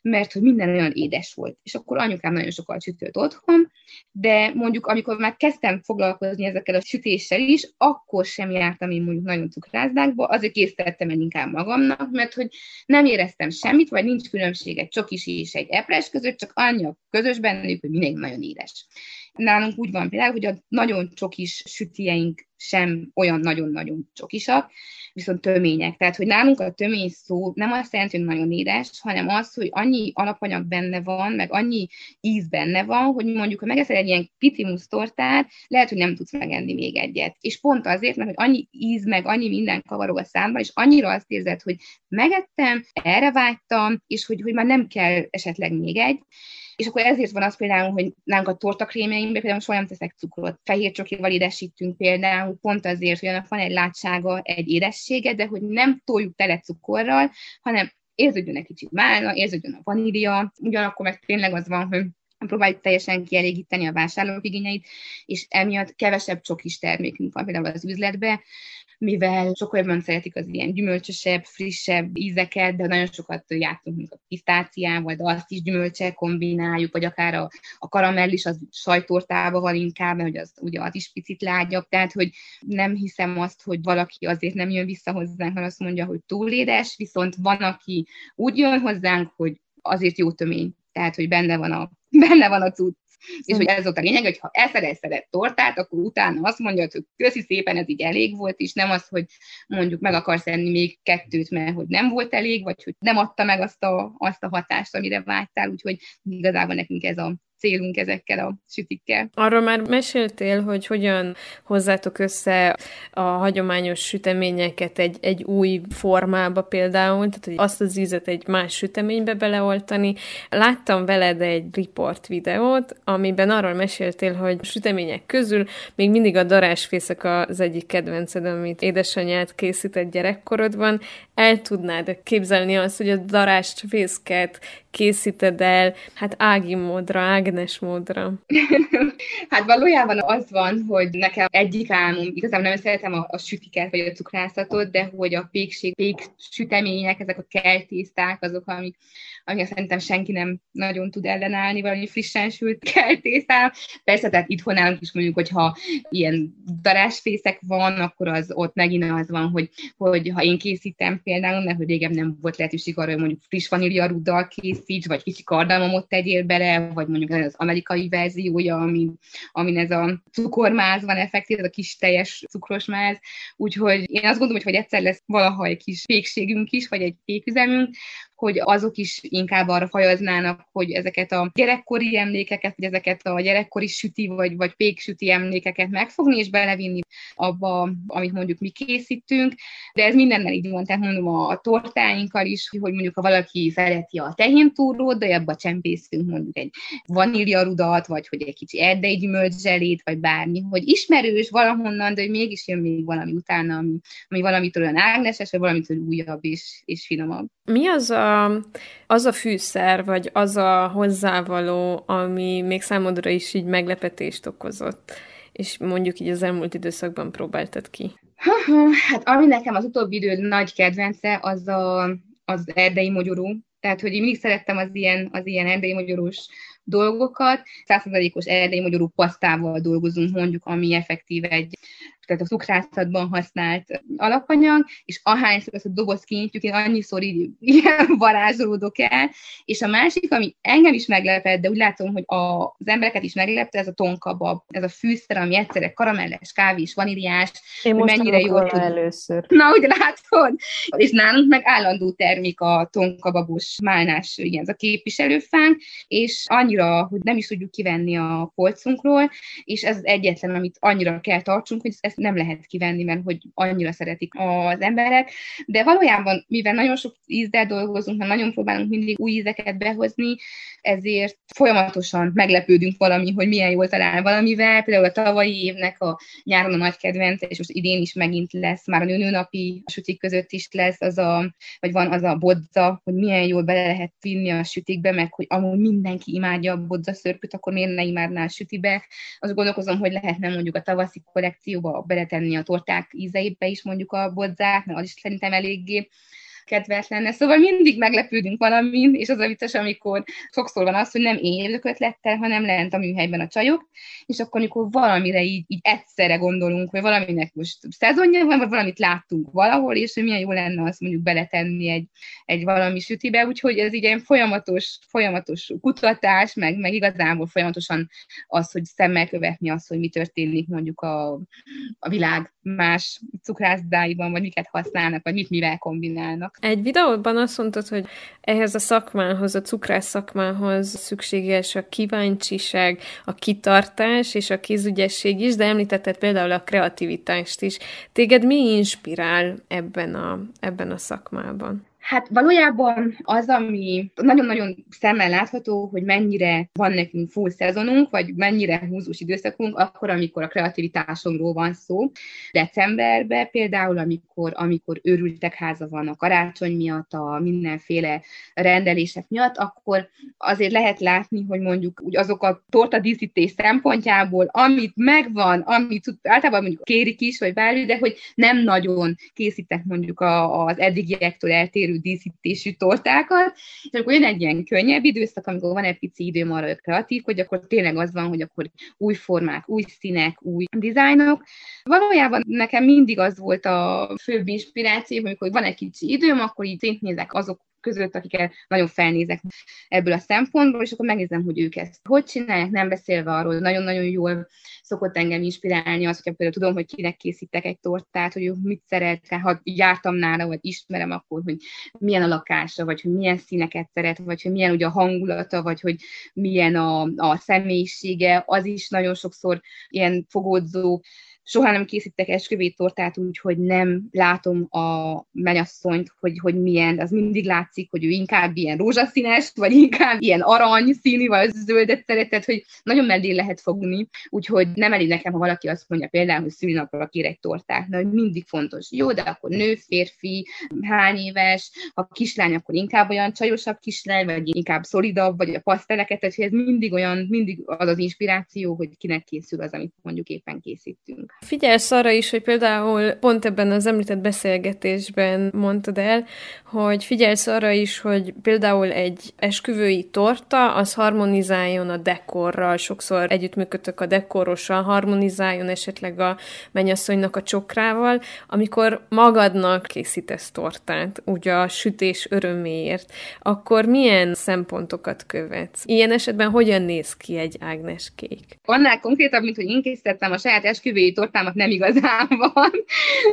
mert hogy minden olyan édes volt. És akkor anyukám nagyon sokat sütött otthon, de mondjuk amikor már kezdtem foglalkozni ezekkel a sütéssel is, akkor sem jártam én mondjuk nagyon cukrászdákba, azért készítettem el inkább magamnak, mert hogy nem éreztem semmit, vagy nincs különbség egy csokis és egy epres között, csak annyi a közös bennük, hogy mindig nagyon édes. Nálunk úgy van például, hogy a nagyon csokis sütieink sem olyan nagyon-nagyon csokisak, viszont tömények. Tehát, hogy nálunk a tömény szó nem azt jelenti, hogy nagyon édes, hanem az, hogy annyi alapanyag benne van, meg annyi íz benne van, hogy mondjuk, ha megeszel egy ilyen pitimus tortát, lehet, hogy nem tudsz megenni még egyet. És pont azért, mert hogy annyi íz, meg annyi minden kavaró a számban, és annyira azt érzed, hogy megettem, erre vágytam, és hogy, hogy már nem kell esetleg még egy. És akkor ezért van az például, hogy nálunk a tortakrémjeinkben például soha nem teszek cukrot. Fehér csokival édesítünk például, pont azért, hogy annak van egy látsága, egy édessége, de hogy nem toljuk tele cukorral, hanem érződjön egy kicsit málna, érződjön a vanília, ugyanakkor meg tényleg az van, hogy próbáljuk teljesen kielégíteni a vásárlók igényeit, és emiatt kevesebb csokis termékünk van például az üzletbe, mivel sokkal jobban szeretik az ilyen gyümölcsösebb, frissebb ízeket, de nagyon sokat játszunk mint a pisztáciával, de azt is gyümölcsel kombináljuk, vagy akár a, a karamell is az sajtortában van inkább, mert hogy az ugye az is picit lágyabb, tehát hogy nem hiszem azt, hogy valaki azért nem jön vissza hozzánk, mert azt mondja, hogy túlédes, viszont van, aki úgy jön hozzánk, hogy azért jó tömény, tehát hogy benne van a, benne van a cucc. És hogy ez volt a lényeg, hogy ha eszel egy szeret tortát, akkor utána azt mondja, hogy köszi szépen, ez így elég volt, és nem az, hogy mondjuk meg akarsz enni még kettőt, mert hogy nem volt elég, vagy hogy nem adta meg azt a, azt a hatást, amire vágytál, úgyhogy igazából nekünk ez a célunk ezekkel a sütikkel. Arról már meséltél, hogy hogyan hozzátok össze a hagyományos süteményeket egy, egy új formába például, tehát hogy azt az ízet egy más süteménybe beleoltani. Láttam veled egy report videót, amiben arról meséltél, hogy sütemények közül még mindig a darásfészek az egyik kedvenced, amit édesanyád készített gyerekkorodban. El tudnád képzelni azt, hogy a darásfészket készíted el, hát Ági módra, Ágnes módra? (laughs) hát valójában az van, hogy nekem egyik álmom, igazából nem szeretem a, a sütiket vagy a cukrászatot, de hogy a pékség, pék sütemények, ezek a keltészták, azok, amik ami szerintem senki nem nagyon tud ellenállni, valami frissen sült (laughs) keltészám. Persze, tehát itthon nálunk is mondjuk, hogyha ilyen darásfészek van, akkor az ott megint az van, hogy, hogy ha én készítem például, mert hogy régen nem volt lehetőség arra, hogy mondjuk friss vaníliaruddal készíts, vagy kicsi kardamomot tegyél bele, vagy mondjuk az amerikai verziója, ami, amin ez a cukormáz van effektív, ez a kis teljes cukros máz. Úgyhogy én azt gondolom, hogy, hogy egyszer lesz valaha egy kis pékségünk is, vagy egy péküzemünk, hogy azok is inkább arra fajaznának, hogy ezeket a gyerekkori emlékeket, vagy ezeket a gyerekkori süti, vagy, vagy péksüti emlékeket megfogni, és belevinni abba, amit mondjuk mi készítünk, de ez mindennel így van, tehát mondom a, tortáinkkal is, hogy mondjuk ha valaki szereti a tehéntúrót, de abba csempészünk mondjuk egy vaníliarudat, vagy hogy egy kicsi erdei gyümölcszselét, vagy bármi, hogy ismerős valahonnan, de hogy mégis jön még valami utána, ami, ami valamitől olyan ágneses, vagy valamitől újabb és, és finomabb. Mi az a az a fűszer, vagy az a hozzávaló, ami még számodra is így meglepetést okozott, és mondjuk így az elmúlt időszakban próbáltad ki? Hát ami nekem az utóbbi idő nagy kedvence, az a, az erdei mogyoró. Tehát, hogy én mindig szerettem az ilyen, az ilyen erdei mogyorós dolgokat. Százszerzalékos erdei magyarú pasztával dolgozunk, mondjuk, ami effektív egy tehát a cukrászatban használt alapanyag, és ahányszor ezt a doboz kinyitjuk, én annyiszor így ilyen (laughs) varázsolódok el. És a másik, ami engem is meglepett, de úgy látom, hogy az embereket is meglepte, ez a tonkabab, ez a fűszer, ami egyszerre karamelles, kávés, vaníliás, én most mennyire jól tud. először. Na, úgy látod? És nálunk meg állandó termék a tonkababos málnás, igen, ez a képviselőfánk, és annyira, hogy nem is tudjuk kivenni a polcunkról, és ez az egyetlen, amit annyira kell tartsunk, hogy ezt nem lehet kivenni, mert hogy annyira szeretik az emberek, de valójában, mivel nagyon sok ízzel dolgozunk, mert nagyon próbálunk mindig új ízeket behozni, ezért folyamatosan meglepődünk valami, hogy milyen jól talál valamivel. Például a tavalyi évnek a nyáron a nagy kedvence, és most idén is megint lesz, már a nőnapi sütik között is lesz az a, vagy van az a bodza, hogy milyen jól bele lehet vinni a sütikbe, meg hogy amúgy mindenki imádja a bodza szörpöt, akkor miért ne imádná a sütibe. Azt gondolkozom, hogy lehetne mondjuk a tavaszi kollekcióba beletenni a torták ízeibe is mondjuk a bodzát, mert az is szerintem eléggé kedves lenne. Szóval mindig meglepődünk valamin, és az a vicces, amikor sokszor van az, hogy nem én jövök ötlettel, hanem lent a műhelyben a csajok, és akkor, amikor valamire így, így egyszerre gondolunk, hogy valaminek most szezonja van, vagy valamit láttunk valahol, és hogy milyen jó lenne azt mondjuk beletenni egy, egy valami sütibe, úgyhogy ez így folyamatos, folyamatos kutatás, meg, meg igazából folyamatosan az, hogy szemmel követni azt, hogy mi történik mondjuk a, a világ más cukrászdáiban, vagy miket használnak, vagy mit mivel kombinálnak. Egy videóban azt mondtad, hogy ehhez a szakmához, a cukrász szakmához szükséges a kíváncsiság, a kitartás és a kézügyesség is, de említetted például a kreativitást is. Téged mi inspirál ebben a, ebben a szakmában? Hát valójában az, ami nagyon-nagyon szemmel látható, hogy mennyire van nekünk full szezonunk, vagy mennyire húzós időszakunk, akkor, amikor a kreativitásomról van szó. Decemberben például, amikor, amikor őrültek háza van a karácsony miatt, a mindenféle rendelések miatt, akkor azért lehet látni, hogy mondjuk úgy azok a torta díszítés szempontjából, amit megvan, amit általában mondjuk kérik is, vagy bármi, de hogy nem nagyon készítek mondjuk az eddigiektől eltérő díszítésű tortákat, és akkor jön egy ilyen könnyebb időszak, amikor van egy pici időm arra, hogy kreatív, hogy akkor tényleg az van, hogy akkor új formák, új színek, új dizájnok. Valójában nekem mindig az volt a főbb inspiráció, amikor van egy kicsi időm, akkor így szétnézek azok között, akiket nagyon felnézek ebből a szempontból, és akkor megnézem, hogy ők ezt hogy csinálják, nem beszélve arról, nagyon-nagyon jól szokott engem inspirálni az, hogy például tudom, hogy kinek készítek egy tortát, hogy mit szeret, ha jártam nála, vagy ismerem akkor, hogy milyen a lakása, vagy hogy milyen színeket szeret, vagy hogy milyen ugye a hangulata, vagy hogy milyen a, a személyisége, az is nagyon sokszor ilyen fogódzó soha nem készítek esküvét tortát úgy, hogy nem látom a menyasszonyt, hogy, hogy milyen, az mindig látszik, hogy ő inkább ilyen rózsaszínes, vagy inkább ilyen arany színű, vagy zöldet szeretett, hogy nagyon mellé lehet fogni, úgyhogy nem elég nekem, ha valaki azt mondja például, hogy szülinapra kér egy tortát, na, mindig fontos. Jó, de akkor nő, férfi, hány éves, ha kislány, akkor inkább olyan csajosabb kislány, vagy inkább szolidabb, vagy a paszteleket, tehát ez mindig olyan, mindig az az inspiráció, hogy kinek készül az, amit mondjuk éppen készítünk. Figyelsz arra is, hogy például pont ebben az említett beszélgetésben mondtad el, hogy figyelsz arra is, hogy például egy esküvői torta, az harmonizáljon a dekorral, sokszor együttműködök a dekorossal, harmonizáljon esetleg a mennyasszonynak a csokrával, amikor magadnak készítesz tortát, ugye a sütés öröméért, akkor milyen szempontokat követsz? Ilyen esetben hogyan néz ki egy Ágnes kék? Annál konkrétabb, mint hogy én készítettem a saját esküvői tortámat, nem igazán (laughs) van,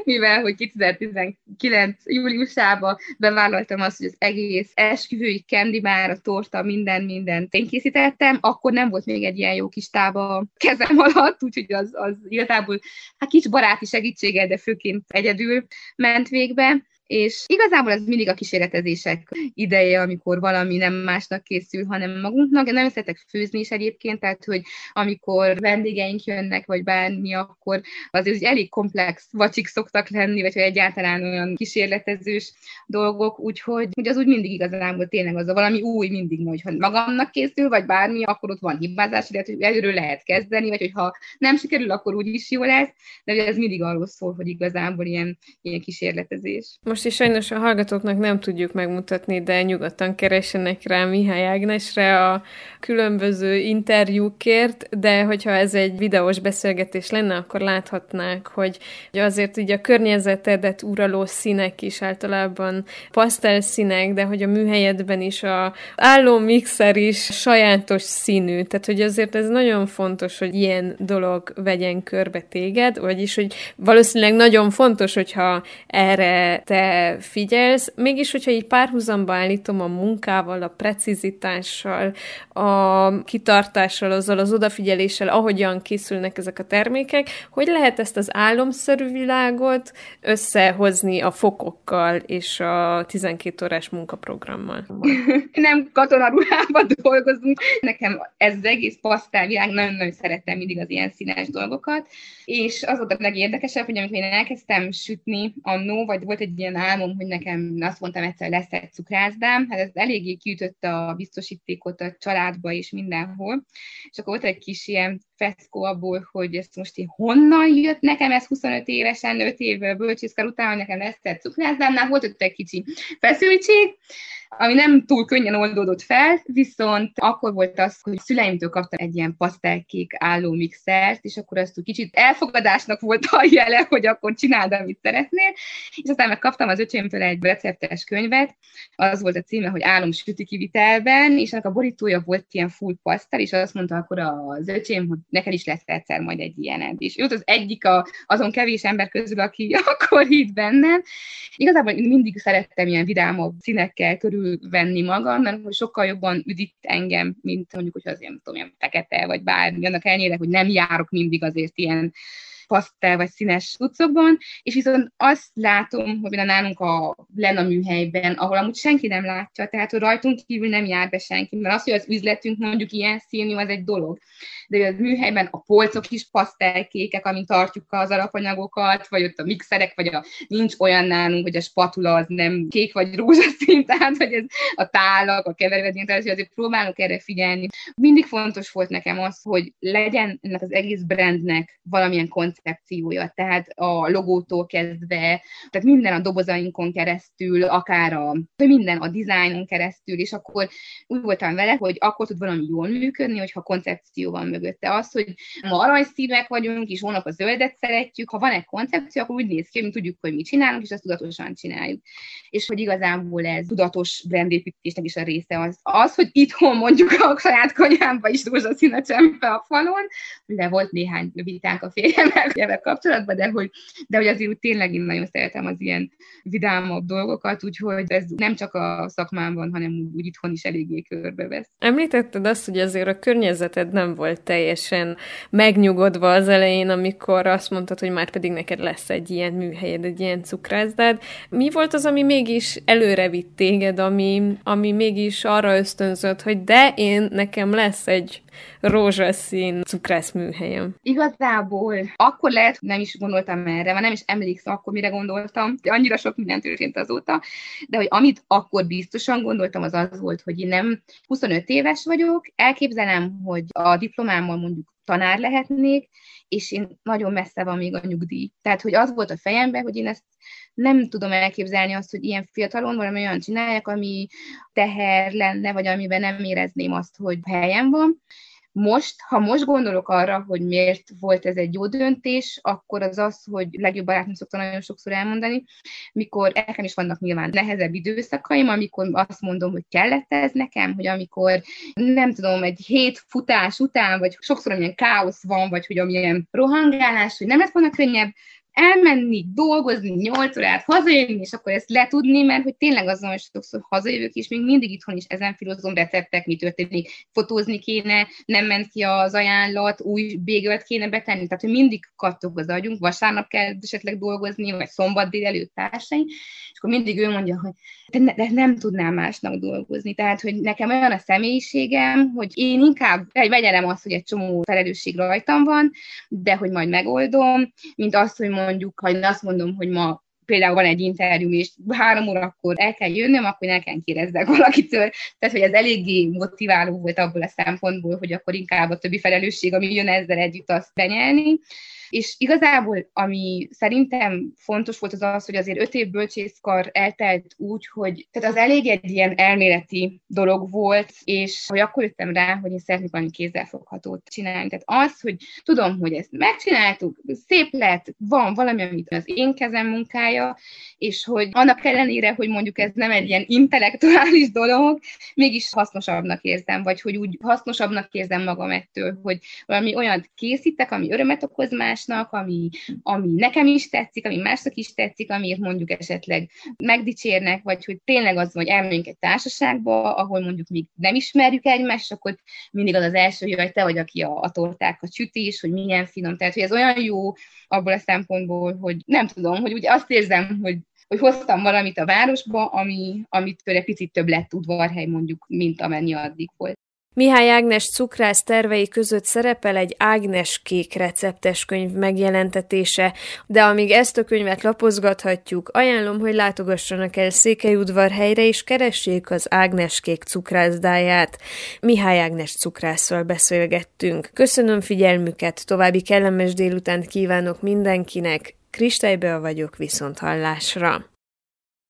mivel hogy 2019 júliusában bevállaltam azt, hogy az egész esküvői kendi már, a torta, minden, minden én készítettem, akkor nem volt még egy ilyen jó kis tába kezem alatt, úgyhogy az, az igazából hát kis baráti segítséggel, de főként egyedül ment végbe. És igazából ez mindig a kísérletezések ideje, amikor valami nem másnak készül, hanem magunknak. Nem szeretek főzni is egyébként, tehát hogy amikor vendégeink jönnek, vagy bármi, akkor azért hogy elég komplex vacsik szoktak lenni, vagy hogy egyáltalán olyan kísérletezős dolgok, úgyhogy hogy az úgy mindig igazából tényleg az a valami új mindig, hogy magamnak készül, vagy bármi, akkor ott van hibázás, illetve hogy előről lehet kezdeni, vagy hogyha nem sikerül, akkor úgy is jó lesz, de ez mindig arról szól, hogy igazából ilyen, ilyen kísérletezés. Most is sajnos a hallgatóknak nem tudjuk megmutatni, de nyugodtan keressenek rá Mihály Ágnesre a különböző interjúkért, de hogyha ez egy videós beszélgetés lenne, akkor láthatnák, hogy azért ugye a környezetedet uraló színek is általában pasztel színek, de hogy a műhelyedben is a álló mixer is sajátos színű. Tehát, hogy azért ez nagyon fontos, hogy ilyen dolog vegyen körbe téged, vagyis, hogy valószínűleg nagyon fontos, hogyha erre te figyelsz, mégis, hogyha így párhuzamba állítom a munkával, a precizitással, a kitartással, azzal az odafigyeléssel, ahogyan készülnek ezek a termékek, hogy lehet ezt az álomszerű világot összehozni a fokokkal és a 12 órás munkaprogrammal? (laughs) Nem katonaruhában dolgozunk. Nekem ez az egész pasztálvilág, nagyon-nagyon szerettem mindig az ilyen színes dolgokat, és az volt a legérdekesebb, hogy amikor én elkezdtem sütni annó, vagy volt egy ilyen álmom, hogy nekem azt mondtam egyszer, lesz egy cukrászdám, hát ez eléggé kiütötte a biztosítékot a családba és mindenhol, és akkor volt egy kis ilyen feszkó abból, hogy ezt most én honnan jött nekem, ez 25 évesen, 5 év bölcsészkar után, hogy nekem lesz egy cukrászdámnál, volt ott egy kicsi feszültség, ami nem túl könnyen oldódott fel, viszont akkor volt az, hogy szüleimtől kaptam egy ilyen pasztelkék álló mixert, és akkor azt úgy kicsit elfogadásnak volt a jele, hogy akkor csináld, amit szeretnél, és aztán megkaptam az öcsémtől egy receptes könyvet, az volt a címe, hogy álom süti kivitelben, és ennek a borítója volt ilyen full pasztel, és azt mondta akkor az öcsém, hogy neked is lesz egyszer majd egy ilyened. És ő az egyik a, azon kevés ember közül, aki (laughs) akkor hitt bennem. Igazából én mindig szerettem ilyen vidámabb színekkel körül venni magam, mert sokkal jobban üdít engem, mint mondjuk, hogy azért nem tudom, ilyen fekete, vagy bármi, annak ellenére, hogy nem járok mindig azért ilyen pasztel vagy színes cuccokban, és viszont azt látom, hogy a nálunk a Lena műhelyben, ahol amúgy senki nem látja, tehát hogy rajtunk kívül nem jár be senki, mert az, hogy az üzletünk mondjuk ilyen színű, az egy dolog. De a műhelyben a polcok is pasztelkékek, amin tartjuk az alapanyagokat, vagy ott a mixerek, vagy a, nincs olyan nálunk, hogy a spatula az nem kék vagy rózsaszín, (laughs) tehát hogy ez a tálak, a kevervedény, tehát azért próbálok erre figyelni. Mindig fontos volt nekem az, hogy legyen ennek az egész brandnek valamilyen koncept koncepciója, tehát a logótól kezdve, tehát minden a dobozainkon keresztül, akár a minden a dizájnon keresztül, és akkor úgy voltam vele, hogy akkor tud valami jól működni, hogyha koncepció van mögötte. Az, hogy ma aranyszívek vagyunk, és hónap a zöldet szeretjük, ha van egy koncepció, akkor úgy néz ki, hogy mi tudjuk, hogy mit csinálunk, és azt tudatosan csináljuk. És hogy igazából ez tudatos brandépítésnek is a része az, az hogy itthon mondjuk a saját konyhámba is rózsaszín a csempe a falon, de volt néhány vitánk a férjemmel, ebben kapcsolatban, de hogy, de hogy azért tényleg én nagyon szeretem az ilyen vidámabb dolgokat, úgyhogy ez nem csak a szakmámban, hanem úgy itthon is eléggé körbevesz. Említetted azt, hogy azért a környezeted nem volt teljesen megnyugodva az elején, amikor azt mondtad, hogy már pedig neked lesz egy ilyen műhelyed, egy ilyen cukrászdád. Mi volt az, ami mégis előre vitt téged, ami, ami mégis arra ösztönzött, hogy de én, nekem lesz egy rózsaszín cukrászműhelyem? Igazából akkor lehet, nem is gondoltam erre, már nem is emlékszem akkor, mire gondoltam, de annyira sok minden történt azóta, de hogy amit akkor biztosan gondoltam, az az volt, hogy én nem 25 éves vagyok, elképzelem, hogy a diplomámmal mondjuk tanár lehetnék, és én nagyon messze van még a nyugdíj. Tehát, hogy az volt a fejemben, hogy én ezt nem tudom elképzelni azt, hogy ilyen fiatalon valami olyan csinálják, ami teher lenne, vagy amiben nem érezném azt, hogy helyem van. Most, ha most gondolok arra, hogy miért volt ez egy jó döntés, akkor az az, hogy legjobb barátom szokta nagyon sokszor elmondani, mikor nekem is vannak nyilván nehezebb időszakaim, amikor azt mondom, hogy kellett ez nekem, hogy amikor nem tudom, egy hét futás után, vagy sokszor amilyen káosz van, vagy hogy amilyen rohangálás, hogy nem lett volna könnyebb elmenni, dolgozni 8 órát, hazajönni, és akkor ezt letudni, mert hogy tényleg azon, hogy sokszor hazajövök, és még mindig itthon is ezen filozom receptek, mi történik, fotózni kéne, nem ment ki az ajánlat, új bégölt kéne betenni, tehát hogy mindig kattog az agyunk, vasárnap kell esetleg dolgozni, vagy szombat délelőtt társai, és akkor mindig ő mondja, hogy de, ne, de nem tudnám másnak dolgozni. Tehát, hogy nekem olyan a személyiségem, hogy én inkább vegyelem azt, hogy egy csomó felelősség rajtam van, de hogy majd megoldom, mint azt, hogy mondjuk, ha én azt mondom, hogy ma például van egy interjú, és három órakor el kell jönnöm, akkor el kell kérdezzek valakitől. Tehát, hogy ez eléggé motiváló volt abból a szempontból, hogy akkor inkább a többi felelősség, ami jön ezzel együtt, azt benyelni. És igazából, ami szerintem fontos volt, az az, hogy azért öt év bölcsészkar eltelt úgy, hogy tehát az elég egy ilyen elméleti dolog volt, és hogy akkor jöttem rá, hogy én szeretnék valami kézzelfoghatót csinálni. Tehát az, hogy tudom, hogy ezt megcsináltuk, szép lett, van valami, amit az én kezem munkája, és hogy annak ellenére, hogy mondjuk ez nem egy ilyen intellektuális dolog, mégis hasznosabbnak érzem, vagy hogy úgy hasznosabbnak érzem magam ettől, hogy valami olyan készítek, ami örömet okoz más másnak, ami, ami nekem is tetszik, ami másnak is tetszik, amiért mondjuk esetleg megdicsérnek, vagy hogy tényleg az, hogy elmegyünk egy társaságba, ahol mondjuk még nem ismerjük egymást, akkor mindig az az első, hogy te vagy, aki a, a tortákat süti, és hogy milyen finom. Tehát, hogy ez olyan jó abból a szempontból, hogy nem tudom, hogy úgy azt érzem, hogy hogy hoztam valamit a városba, ami, amit egy picit több lett udvarhely mondjuk, mint amennyi addig volt. Mihály Ágnes cukrász tervei között szerepel egy Ágnes kék receptes könyv megjelentetése, de amíg ezt a könyvet lapozgathatjuk, ajánlom, hogy látogassanak el Székelyudvarhelyre és keressék az Ágnes kék cukrászdáját. Mihály Ágnes cukrásszal beszélgettünk. Köszönöm figyelmüket, további kellemes délutánt kívánok mindenkinek, Kristálybe vagyok viszont hallásra.